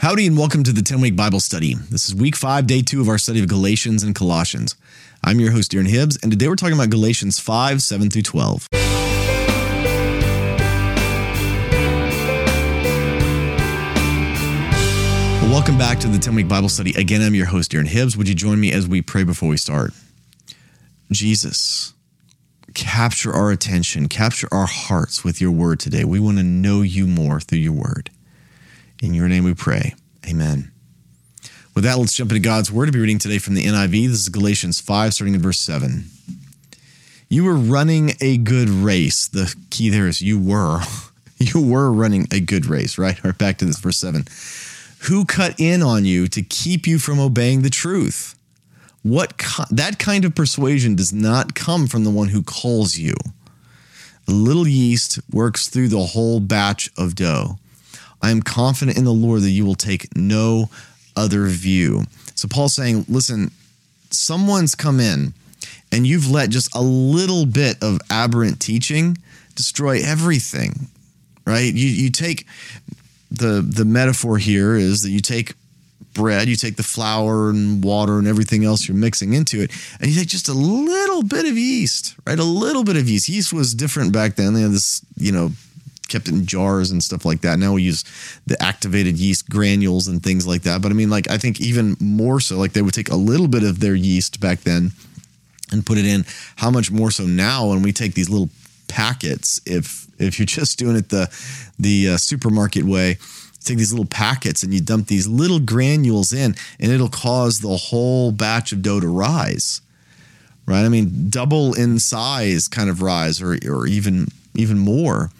Howdy, and welcome to the 10 week Bible study. This is week five, day two of our study of Galatians and Colossians. I'm your host, Darren Hibbs, and today we're talking about Galatians 5 7 through 12. Well, welcome back to the 10 week Bible study. Again, I'm your host, Darren Hibbs. Would you join me as we pray before we start? Jesus, capture our attention, capture our hearts with your word today. We want to know you more through your word. In your name we pray. Amen. With that, let's jump into God's word to be reading today from the NIV. This is Galatians 5, starting in verse 7. You were running a good race. The key there is you were. You were running a good race, right? Right, back to this, verse 7. Who cut in on you to keep you from obeying the truth? What that kind of persuasion does not come from the one who calls you. A little yeast works through the whole batch of dough. I am confident in the Lord that you will take no other view. So Paul's saying, listen, someone's come in and you've let just a little bit of aberrant teaching destroy everything. Right? You you take the the metaphor here is that you take bread, you take the flour and water and everything else you're mixing into it, and you take just a little bit of yeast, right? A little bit of yeast. Yeast was different back then. They had this, you know, kept in jars and stuff like that. Now we use the activated yeast granules and things like that. But I mean, like, I think even more so, like, they would take a little bit of their yeast back then and put it in. How much more so now when we take these little packets, if if you're just doing it the the uh, supermarket way, take these little packets and you dump these little granules in, and it'll cause the whole batch of dough to rise. Right? I mean, double in size kind of rise, or or even even more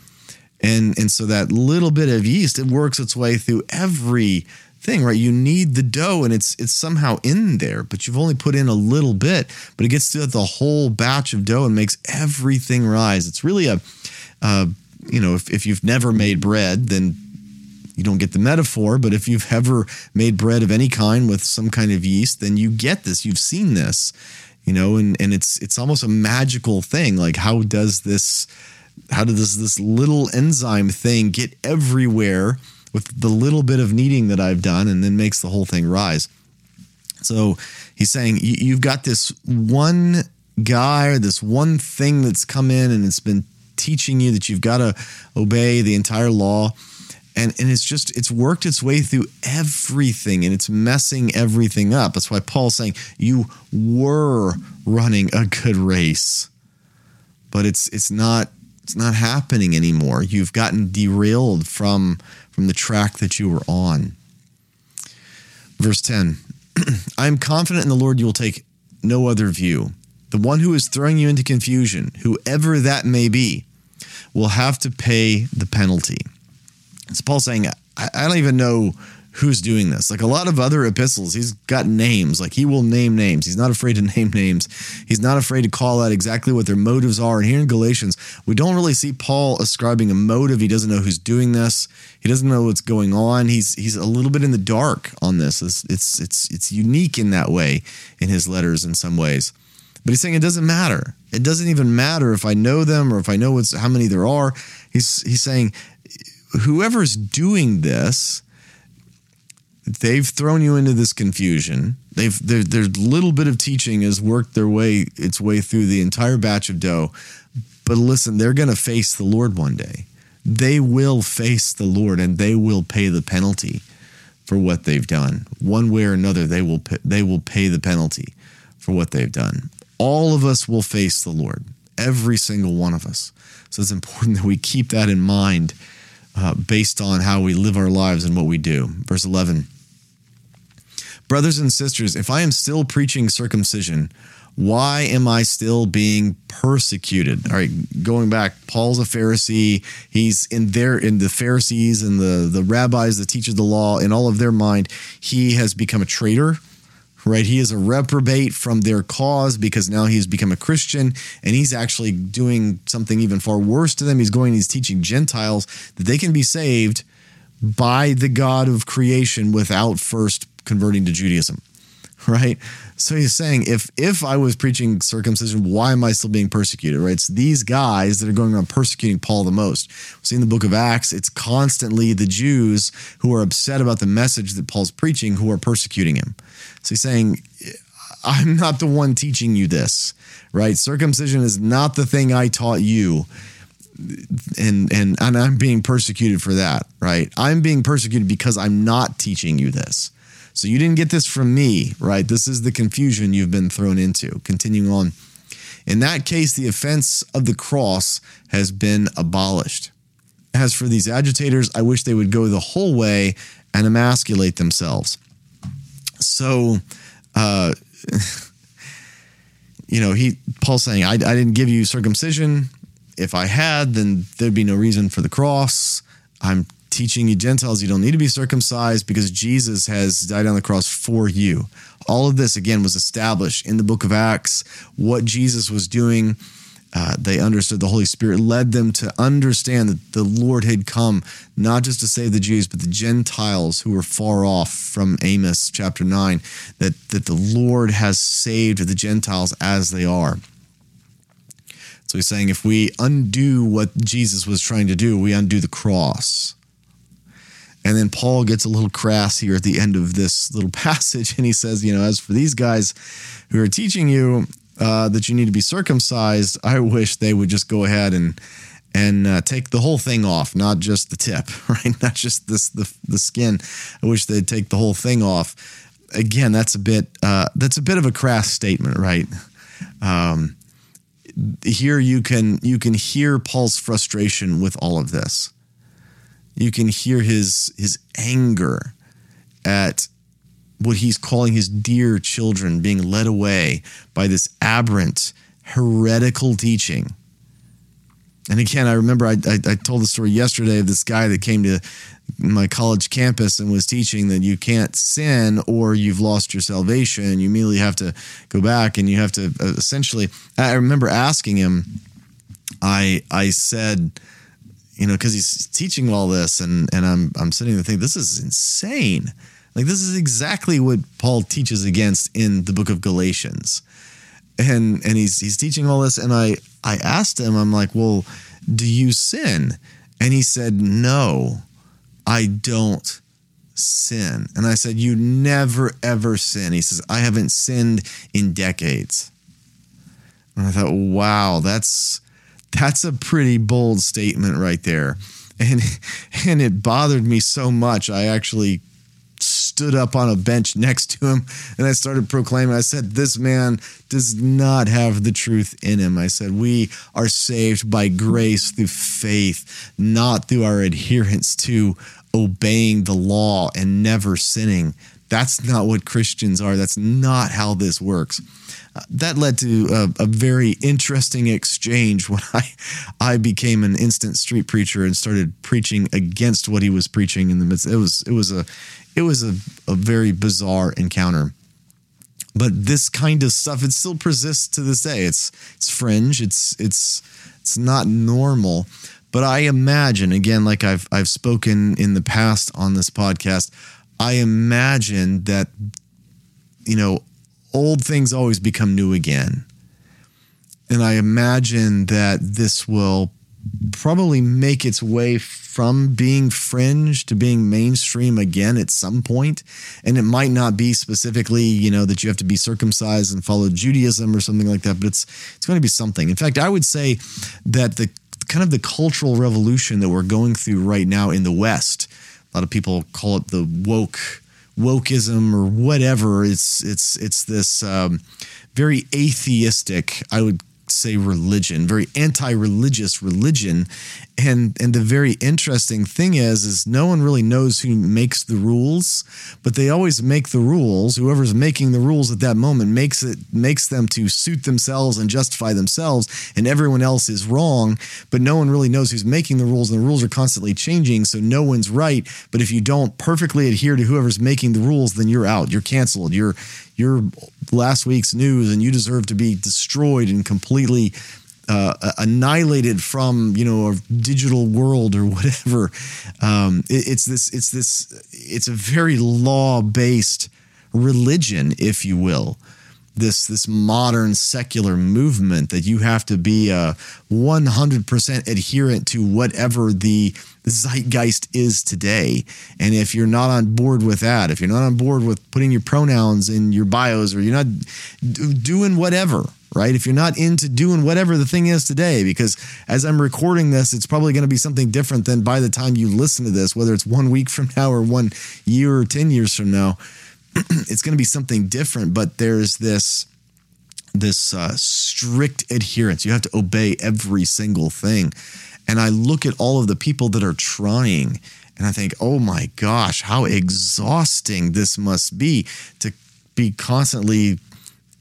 and and so that little bit of yeast it works its way through every thing right? You need the dough and it's it's somehow in there but you've only put in a little bit but it gets to the whole batch of dough and makes everything rise. It's really a uh, you know if, if you've never made bread then you don't get the metaphor but if you've ever made bread of any kind with some kind of yeast then you get this you've seen this you know and and it's it's almost a magical thing. Like how does this how does this little enzyme thing get everywhere with the little bit of kneading that I've done and then makes the whole thing rise? So he's saying you've got this one guy or this one thing that's come in and it's been teaching you that you've got to obey the entire law and and it's just it's worked its way through everything and it's messing everything up that's why paul's saying you were running a good race but it's it's not it's not happening anymore. You've gotten derailed from, from the track that you were on. Verse 10 I am confident in the Lord you will take no other view. The one who is throwing you into confusion, whoever that may be, will have to pay the penalty. It's Paul saying, I, I don't even know who's doing this. Like a lot of other epistles, he's got names. Like he will name names. He's not afraid to name names. He's not afraid to call out exactly what their motives are. And here in Galatians, we don't really see Paul ascribing a motive. He doesn't know who's doing this. He doesn't know what's going on. He's he's a little bit in the dark on this. It's it's it's, it's unique in that way in his letters in some ways. But he's saying it doesn't matter. It doesn't even matter if I know them or if I know what's how many there are. He's he's saying whoever's doing this they've thrown you into this confusion. They've their their little bit of teaching has worked their way its way through the entire batch of dough. But listen, they're going to face the Lord one day. They will face the Lord and they will pay the penalty for what they've done. One way or another, they will pay, they will pay the penalty for what they've done. All of us will face the Lord, every single one of us. So it's important that we keep that in mind uh, based on how we live our lives and what we do. Verse 11 Brothers and sisters, if I am still preaching circumcision, why am I still being persecuted? All right, going back, Paul's a Pharisee. He's in there in the Pharisees and the, the rabbis, the teachers of the law, in all of their mind, he has become a traitor, right? He is a reprobate from their cause because now he's become a Christian and he's actually doing something even far worse to them. He's going, he's teaching Gentiles that they can be saved by the God of creation without first converting to Judaism. right? So he's saying if if I was preaching circumcision, why am I still being persecuted? Right? It's these guys that are going around persecuting Paul the most. We See in the book of Acts, it's constantly the Jews who are upset about the message that Paul's preaching who are persecuting him. So he's saying, I'm not the one teaching you this, right? Circumcision is not the thing I taught you. And and and I'm being persecuted for that, right? I'm being persecuted because I'm not teaching you this. So you didn't get this from me, right? This is the confusion you've been thrown into. Continuing on. In that case, the offense of the cross has been abolished. As for these agitators, I wish they would go the whole way and emasculate themselves. So, uh, you know, he Paul's saying, I, I didn't give you circumcision. If I had, then there'd be no reason for the cross. I'm teaching you Gentiles you don't need to be circumcised because Jesus has died on the cross for you. All of this, again, was established in the book of Acts. What Jesus was doing, uh, they understood. The Holy Spirit led them to understand that the Lord had come not just to save the Jews, but the Gentiles who were far off from Amos chapter 9, that, that the Lord has saved the Gentiles as they are. So he's saying if we undo what Jesus was trying to do, we undo the cross. And then Paul gets a little crass here at the end of this little passage, and he says, You know, as for these guys who are teaching you uh, that you need to be circumcised, I wish they would just go ahead and and uh, take the whole thing off, not just the tip, right? Not just this the the skin. I wish they'd take the whole thing off. Again, that's a bit uh, that's a bit of a crass statement, right? Um, here you can you can hear Paul's frustration with all of this you can hear his his anger at what he's calling his dear children being led away by this aberrant heretical teaching. And again i remember I, I, I, told the story yesterday of this guy that came to my college campus and was teaching that you can't sin or you've lost your salvation. You immediately have to go back and you have to uh, essentially i remember asking him i i said you know, because he's teaching all this, and and I'm I'm sitting there thinking this is insane. Like this is exactly what Paul teaches against in the book of Galatians, and and he's he's teaching all this, and I I asked him, I'm like, well, do you sin? And he said, no, I don't sin. And I said, you never ever sin. He says, I haven't sinned in decades. And I thought, wow, that's that's a pretty bold statement right there. And and it bothered me so much. I actually stood up on a bench next to him and I started proclaiming. I said, This man does not have the truth in him. I said, We are saved by grace through faith, not through our adherence to obeying the law and never sinning. That's not what Christians are. That's not how this works uh, that led to a, a, very interesting exchange when I I became an instant street preacher and started preaching against what he was preaching in the midst. It was it was a it was a, a very bizarre encounter. But this kind of stuff it still persists to this day. It's it's fringe. It's it's it's not normal. But I imagine again, like I've I've spoken in the past on this podcast, I imagine that you know old things always become new again. And I imagine that this will probably make its way from being fringe to being mainstream again at some point. And it might not be specifically, you know, that you have to be circumcised and follow Judaism or something like that, but it's it's going to be something. In fact, I would say that the kind of the cultural revolution that we're going through right now in the West, a lot of people call it the woke wokeism or whatever. It's it's it's this um, very atheistic, I would say religion, very anti-religious religion. And and the very interesting thing is is no one really knows who makes the rules, but they always make the rules. Whoever's making the rules at that moment makes it makes them to suit themselves and justify themselves, and everyone else is wrong, but no one really knows who's making the rules, and the rules are constantly changing, so no one's right. But if you don't perfectly adhere to whoever's making the rules, then you're out. You're canceled. You're you're last week's news and you deserve to be destroyed and completely uh, annihilated from you know a digital world or whatever. Um, it, it's this it's this it's a very law based religion, if you will. This, this modern secular movement that you have to be a 100% adherent to whatever the zeitgeist is today. And if you're not on board with that, if you're not on board with putting your pronouns in your bios or you're not doing whatever, right? If you're not into doing whatever the thing is today, because as I'm recording this, it's probably going to be something different than by the time you listen to this, whether it's one week from now or one year or 10 years from now, it's going to be something different. But there's this this uh, strict adherence. You have to obey every single thing. And I look at all of the people that are trying and I think, oh my gosh, how exhausting this must be to be constantly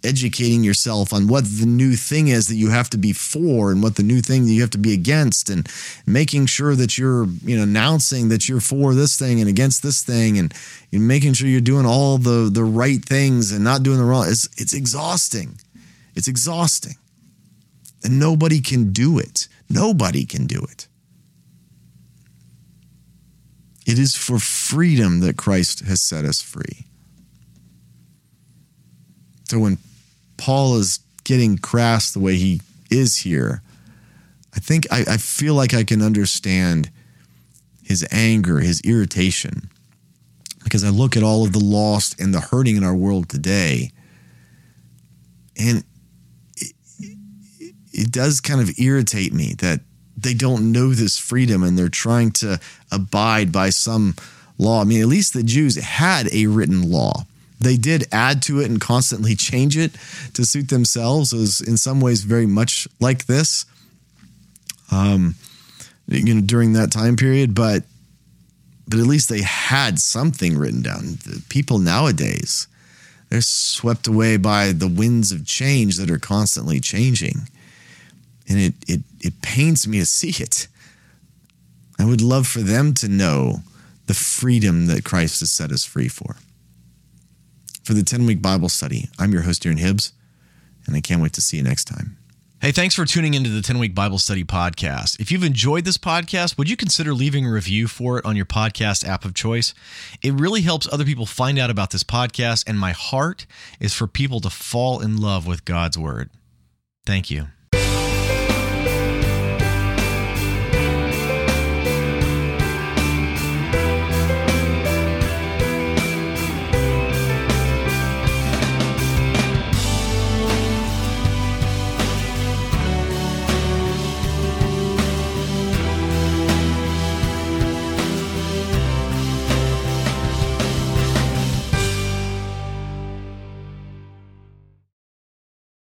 educating yourself on what the new thing is that you have to be for and what the new thing that you have to be against and making sure that you're you know announcing that you're for this thing and against this thing and making sure you're doing all the the right things and not doing the wrong. It's it's exhausting. It's exhausting. And nobody can do it. Nobody can do it. It is for freedom that Christ has set us free. So when Paul is getting crass the way he is here, I think I, I feel like I can understand his anger, his irritation, because I look at all of the lost and the hurting in our world today, and it, it does kind of irritate me that they don't know this freedom and they're trying to abide by some law. I mean, at least the Jews had a written law they did add to it and constantly change it to suit themselves. Was in some ways very much like this, um, you know, during that time period. But but at least they had something written down. The people nowadays, they're swept away by the winds of change that are constantly changing, and it it it pains me to see it. I would love for them to know the freedom that Christ has set us free for for the 10 week Bible study. I'm your host, Darren Hibbs, and I can't wait to see you next time. Hey, thanks for tuning into the 10 Week Bible Study podcast. If you've enjoyed this podcast, would you consider leaving a review for it on your podcast app of choice? It really helps other people find out about this podcast, and my heart is for people to fall in love with God's Word. Thank you.